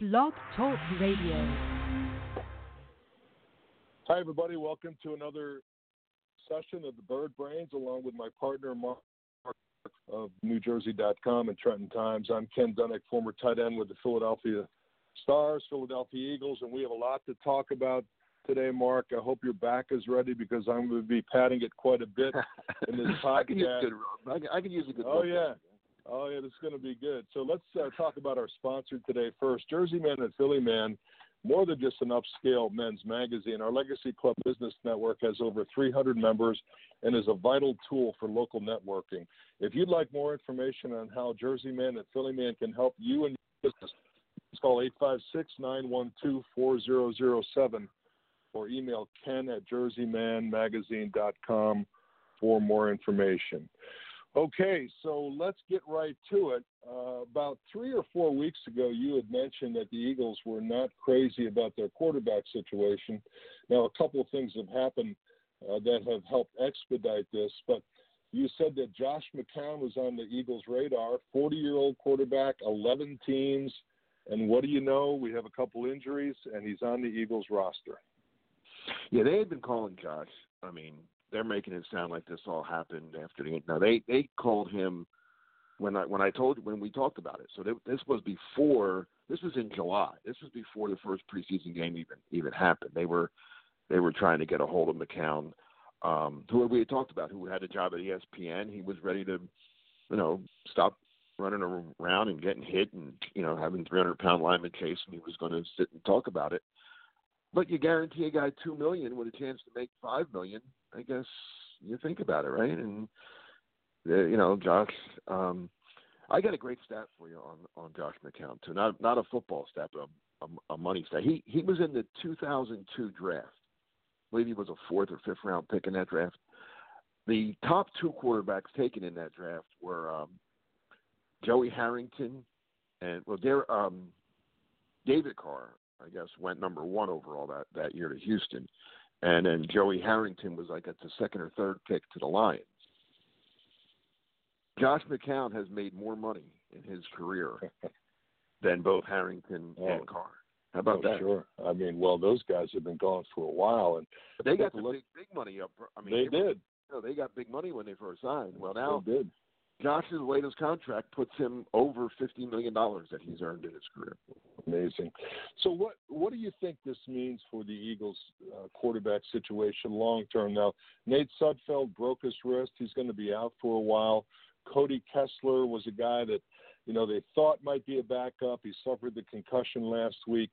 Blog Talk Radio. Hi, everybody. Welcome to another session of the Bird Brains, along with my partner, Mark of NewJersey.com and Trenton Times. I'm Ken Dunek, former tight end with the Philadelphia Stars, Philadelphia Eagles, and we have a lot to talk about today, Mark. I hope your back is ready because I'm going to be patting it quite a bit in this podcast. I can use a good rub. I can, I can use a good Oh rub. yeah, oh yeah, is going to be good. So let's uh, talk about our sponsor today first, Jersey Man and Philly Man. More than just an upscale men's magazine, our Legacy Club Business Network has over 300 members and is a vital tool for local networking. If you'd like more information on how Jersey Man and Philly Man can help you and your business, please call 856 912 4007 or email ken at jerseymanmagazine.com for more information. Okay, so let's get right to it. Uh, about three or four weeks ago, you had mentioned that the Eagles were not crazy about their quarterback situation. Now, a couple of things have happened uh, that have helped expedite this, but you said that Josh McCown was on the Eagles' radar, 40 year old quarterback, 11 teams, and what do you know? We have a couple injuries, and he's on the Eagles' roster. Yeah, they had been calling Josh. I mean, they're making it sound like this all happened after the now they they called him when I when I told when we talked about it. So they, this was before this was in July. This was before the first preseason game even even happened. They were they were trying to get a hold of McCown, um, who we had talked about, who had a job at ESPN. He was ready to, you know, stop running around and getting hit and you know having 300 pound lineman chase him. He was going to sit and talk about it. But you guarantee a guy two million with a chance to make five million. I guess you think about it, right? And uh, you know, Josh. Um, I got a great stat for you on on Josh McCown too. Not not a football stat, but a, a, a money stat. He he was in the 2002 draft. I believe he was a fourth or fifth round pick in that draft. The top two quarterbacks taken in that draft were um, Joey Harrington and well, there um, David Carr I guess, went number one overall that, that year to Houston. And then Joey Harrington was like at the second or third pick to the Lions. Josh McCown has made more money in his career than both Harrington Oh. and Carr. How about oh, that? Sure. I mean, well, those guys have been gone for a while, and they got the look- big, big money up. I mean, they were- did. You know, they got big money when they first signed. Well, now They did. Josh's latest contract puts him over fifty million dollars that he's earned in his career. Amazing. So, what what do you think this means for the Eagles' uh, quarterback situation long term? Now, Nate Sudfeld broke his wrist; he's going to be out for a while. Cody Kessler was a guy that you know they thought might be a backup. He suffered the concussion last week,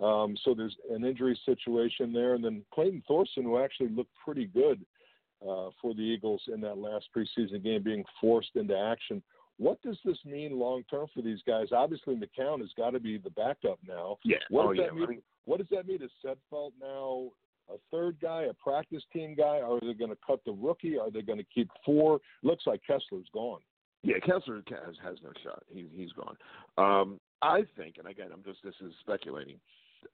um, so there's an injury situation there. And then Clayton Thorson, who actually looked pretty good uh, for the Eagles in that last preseason game, being forced into action. What does this mean long term for these guys? Obviously, McCown has got to be the backup now. Yeah. What oh does yeah. that mean? What does that mean? Is Sudfeld now a third guy, a practice team guy? Are they going to cut the rookie? Are they going to keep four? Looks like Kessler's gone. Yeah, Kessler has has no shot. He he's gone. Um, I think, and again, I'm just this is speculating.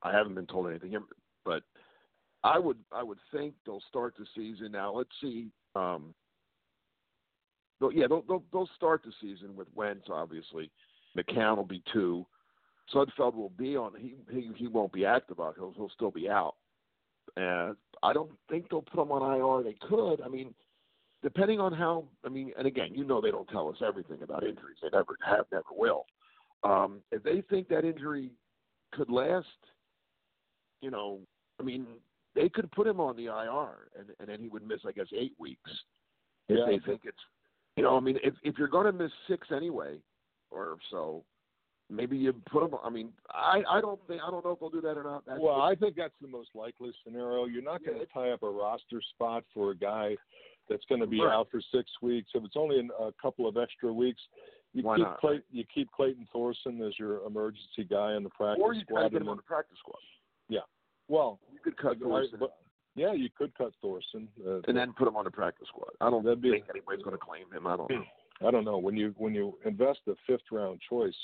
I haven't been told anything but I would I would think they'll start the season now. Let's see. Um, they'll, yeah, they'll, they'll they'll start the season with Wentz. Obviously, McCown will be two. Sudfeld will be on. He he he won't be active out. He'll he'll still be out. And I don't think they'll put him on IR. They could. I mean, depending on how. I mean, and again, you know they don't tell us everything about injuries. They never have, never will. Um, if they think that injury could last, you know, I mean, they could put him on the IR, and and then he would miss, I guess, eight weeks. If Yeah. they think it's, you know, I mean, if if you're going to miss six anyway, or so, maybe you put him. I mean, I I don't think I don't know if they'll do that or not. That's Well, I think that's the most likely scenario. You're not going Yeah. to tie up a roster spot for a guy that's going to be Right. out for six weeks. If it's only a couple of extra weeks, you Why keep not, Clay, you keep Clayton Thorson as your emergency guy in the practice or you try squad. to get him on the practice squad. Well, You could cut Thorson yeah, you could cut Thorson. Uh, and then put him on the practice squad. I don't That'd be- think anybody's going to claim him. I don't know. I don't know when you when you invest a fifth round choice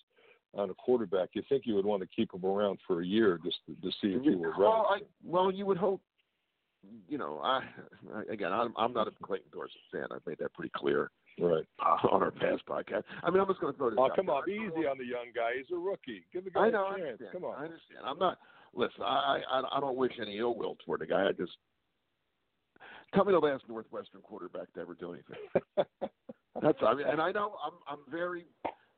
on a quarterback, you think you would want to keep him around for a year just to, to see if he was well, ready. I, well, you would hope. You know, I, I again, I'm, I'm not a Clayton Thorson fan. I've made that pretty clear. right uh, on our past podcast. I mean, I'm just going to throw this. Oh, come on, easy on the young guy. He's a rookie. Give the guy know. a chance. Come on. I understand. I'm not. Listen, I, I I don't wish any ill will toward the guy. I just tell me the last Northwestern quarterback to ever do anything. That's I mean, and I know I'm I'm very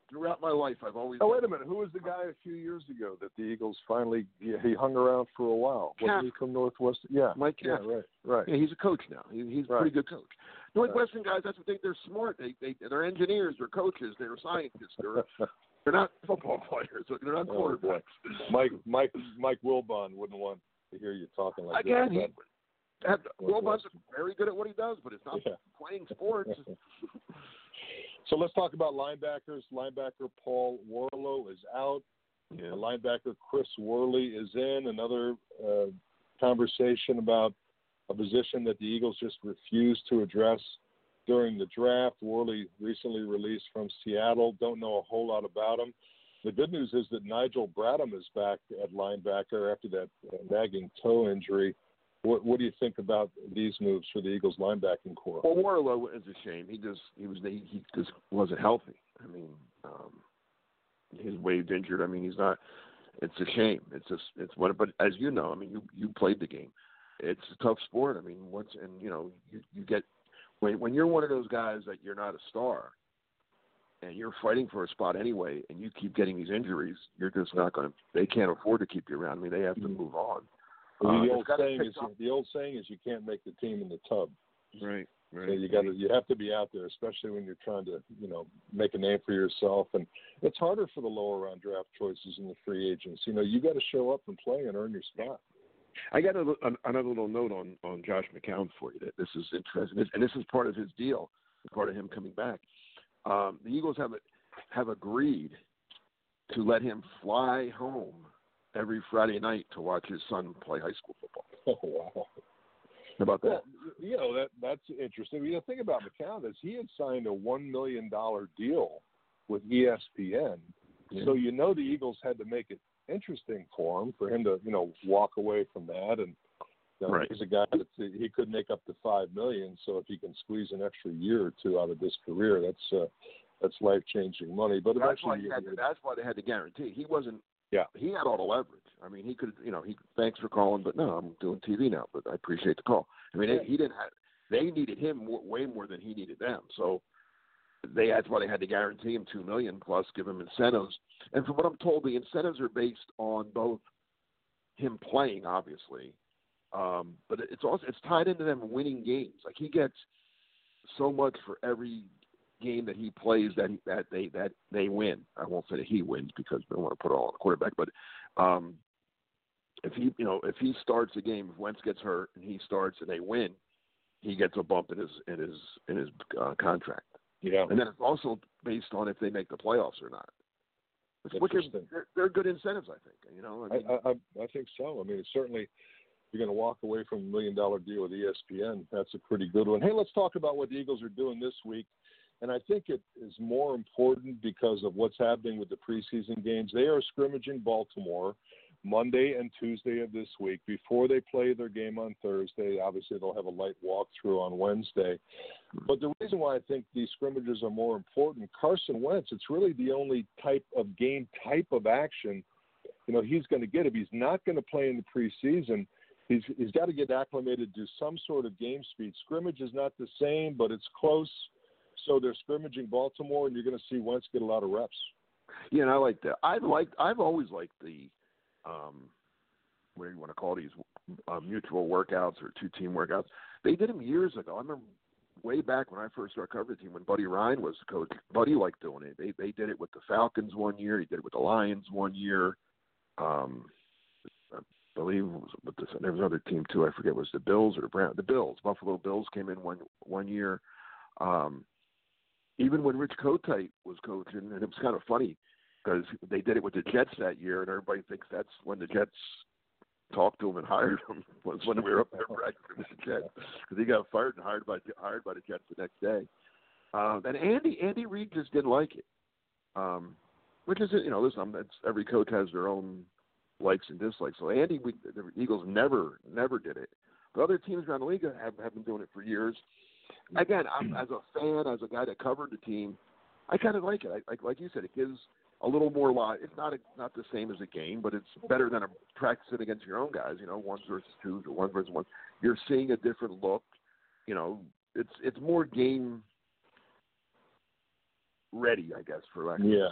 throughout my life I've always. Oh wait a minute. Who was the guy a few years ago that the Eagles finally he, he hung around for a while? Cap. Wasn't he from Northwestern? Yeah. Mike Yeah. Cap. Right. Right. Yeah, he's a coach now. He, he's a Right. pretty good coach. Northwestern guys, that's what they they're smart. They they they're engineers, they're coaches, they're scientists. They're they're not football players. They're not Oh, boy. quarterbacks. Mike Mike Mike Wilbon wouldn't want to hear you talking like Again, that. that, Will very good at what he does, but it's not Yeah. playing sports. So let's talk about linebackers. Linebacker Paul Worrilow is out. Yeah. Linebacker Chris Worley is in. Another uh, conversation about a position that the Eagles just refused to address during the draft. Worley recently released from Seattle. Don't know a whole lot about him. The good news is that Nigel Bradham is back at linebacker after that nagging toe injury. What, what do you think about these moves for the Eagles linebacking core? Well, Worrilow is a shame. He just he was he, he just wasn't healthy. I mean, um, he's waived injured. I mean, he's not. It's a shame. It's just it's what. But as you know, I mean, you you played the game. It's a tough sport. I mean, once and you know you you get when when you're one of those guys that you're not a star, and you're fighting for a spot anyway, and you keep getting these injuries, you're just not going to. They can't afford to keep you around. I mean, they have to move on. Well, Uh, the it's old saying is up- the old saying is you can't make the team in the tub. Right. So you got to you have to be out there, especially when you're trying to you know make a name for yourself. And it's harder for the lower round draft choices and the free agents. You know, you got to show up and play and earn your spot. I got a, an, another little note on on Josh McCown for you. That this is interesting, This- and this is part of his deal, part of him coming back. Um, the Eagles have have agreed to let him fly home every Friday night to watch his son play high school football. Oh wow. How about that? Well, you know that that's interesting. You know, think about McCown is he had signed a one million dollar deal with ESPN, Yeah. so you know the Eagles had to make it interesting for him for him to you know walk away from that and. You know, Right. He's a guy that he could make up to five million. So if he can squeeze an extra year or two out of this career, that's uh, that's life changing money. But That's why he had to, that's why they had to guarantee. He wasn't. Yeah. He had all the leverage. I mean, he could. You know, he thanks for calling, but no, I'm doing TV now. But I appreciate the call. I mean, Yeah. he didn't have. They needed him more, way more than he needed them. So they that's why they had to guarantee him two million plus, give him incentives. And from what I'm told, the incentives are based on both him playing, obviously, um, but it's also it's tied into them winning games. Like he gets so much for every game that he plays that that they that they win. I won't say that he wins because we don't want to put it all on the quarterback, but um, if he you know if he starts a game, if Wentz gets hurt and he starts and they win, he gets a bump in his in his in his uh, contract. Yeah, And then it's also based on if they make the playoffs or not. Which, are, they're, they're good incentives, I think. You know, I I, mean, I, I I think so. I mean, it's certainly you're going to walk away from a million dollar deal with ESPN. That's a pretty good one. Hey, let's talk about what the Eagles are doing this week. And I think it is more important because of what's happening with the preseason games. They are scrimmaging Baltimore Monday and Tuesday of this week before they play their game on Thursday. Obviously, they'll have a light walkthrough on Wednesday. But the reason why I think these scrimmages are more important, Carson Wentz, it's really the only type of game type of action you know he's going to get if he's not going to play in the preseason he's he's got to get acclimated to some sort of game speed scrimmage is not the same but it's close so they're scrimmaging baltimore and you're going to see wentz get a lot of reps Yeah, and I like that. I've liked. I've always liked the, um, what you want to call these uh, mutual workouts or two team workouts? They did them years ago. I remember way back when I first started covering the team when Buddy Ryan was the coach. Buddy liked doing it. They they did it with the Falcons one year. He did it with the Lions one year. Um, I believe was with this, there was another team too. I forget was the Bills or the Brown. The Bills, Buffalo Bills came in one one year. Um, even when Rich Kotite was coaching, and it was kind of funny because they did it with the Jets that year, and everybody thinks that's when the Jets talked to him and hired him was when we were up there practicing with the Jets because he got fired and hired by hired by the Jets the next day. Um, and Andy Andy Reid just didn't like it, um, which is you know listen, that's every coach has their own likes and dislikes. So Andy, we, the Eagles never never did it, but other teams around the league have have been doing it for years. again, I'm, as a fan, as a guy that covered the team, I kind of like it. I, like like you said, it gives a little more live. It's not a, not the same as a game, but it's better than a practicing against your own guys. You know, ones versus twos or one versus one. You're seeing a different look. You know, it's it's more game ready, I guess, for lack of yeah.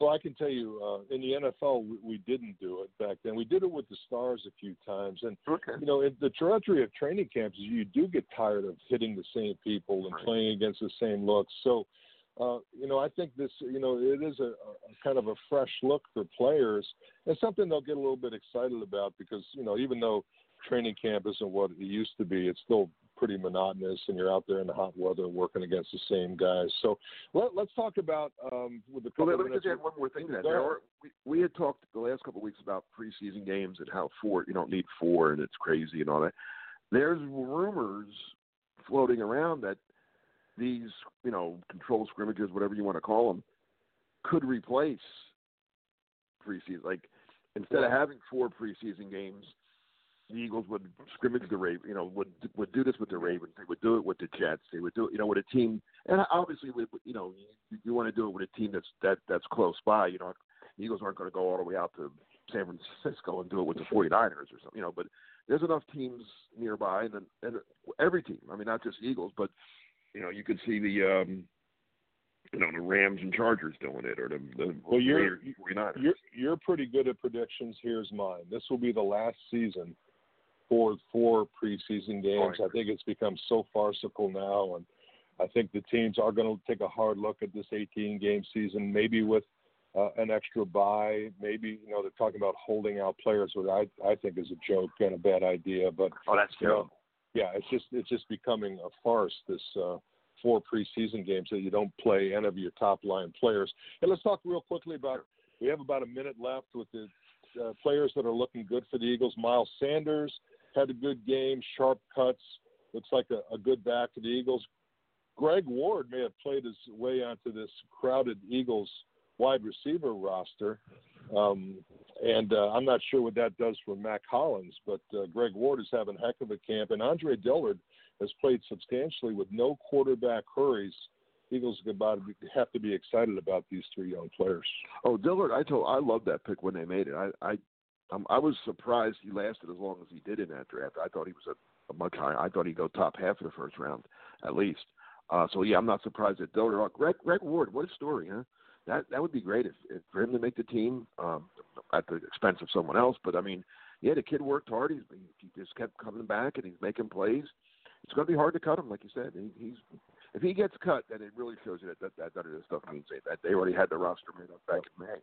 Well, I can tell you, uh, in the NFL, we, we didn't do it back then. We did it with the Stars a few times, and okay. you know, it, the trajectory of training camps is you do get tired of hitting the same people and right. playing against the same looks. So, uh, you know, I think this, you know, it is a, a kind of a fresh look for players and something they'll get a little bit excited about because, you know, even though training camp isn't what it used to be, it's still pretty monotonous and you're out there in the hot weather working against the same guys. So let, us talk about um, with the couple well, let me just add one more thing to that. There are, we, we had talked the last couple of weeks about preseason games and how four you don't need four and it's crazy and all that. There's rumors floating around that these, you know, control scrimmages, whatever you want to call them, could replace preseason. Like instead of having four preseason games, the Eagles would scrimmage the Ravens. You know, would would do this with the Ravens. They would do it with the Jets. They would do it, you know, with a team. And obviously, with you know, you, you want to do it with a team that's that that's close by. You know, the Eagles aren't going to go all the way out to San Francisco and do it with the 49ers or something. You know, but there's enough teams nearby, and and every team. I mean, not just Eagles, but you know, you could see the um, you know the Rams and Chargers doing it, or the, the well, you're, 49ers. You're you're pretty good at predictions. Here's mine. This will be the last season for four preseason games. I think it's become so farcical now, and I think the teams are going to take a hard look at this 18 game season, maybe with uh, an extra bye. Maybe you know they're talking about holding out players, which I I think is a joke and a bad idea. But oh, that's terrible. Yeah, it's just it's just becoming a farce. This uh, four preseason games that you don't play any of your top line players. And let's talk real quickly about. We have about a minute left with the uh, players that are looking good for the Eagles. Miles Sanders had a good game, sharp cuts. Looks like a, a good back for the Eagles. Greg Ward may have played his way onto this crowded Eagles wide receiver roster. Um, and uh, I'm not sure what that does for Mack Hollins, but uh, Greg Ward is having a heck of a camp. And Andre Dillard has played substantially with no quarterback hurries. Eagles have to be excited about these three young players. Oh, Dillard, I told I love that pick when they made it. I I um, I was surprised he lasted as long as he did in that draft. I thought he was a, a much higher. I thought he'd go top half of the first round at least. Uh, so yeah, I'm not surprised at Dillard. Greg, Greg Ward, what a story, huh? That that would be great if, if for him to make the team um, at the expense of someone else. But I mean, yeah, the kid worked hard. He's he just kept coming back and he's making plays. It's going to be hard to cut him, like you said. He, he's if he gets cut, then it really shows you that that, that none of this stuff means that they already had the roster made up back in May.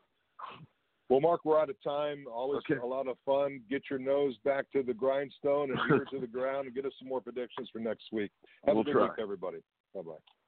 Well, Mark, we're out of time. Always okay. a lot of fun. Get your nose back to the grindstone and ear to the ground and get us some more predictions for next week. Have we'll a good try. week, everybody. Bye bye.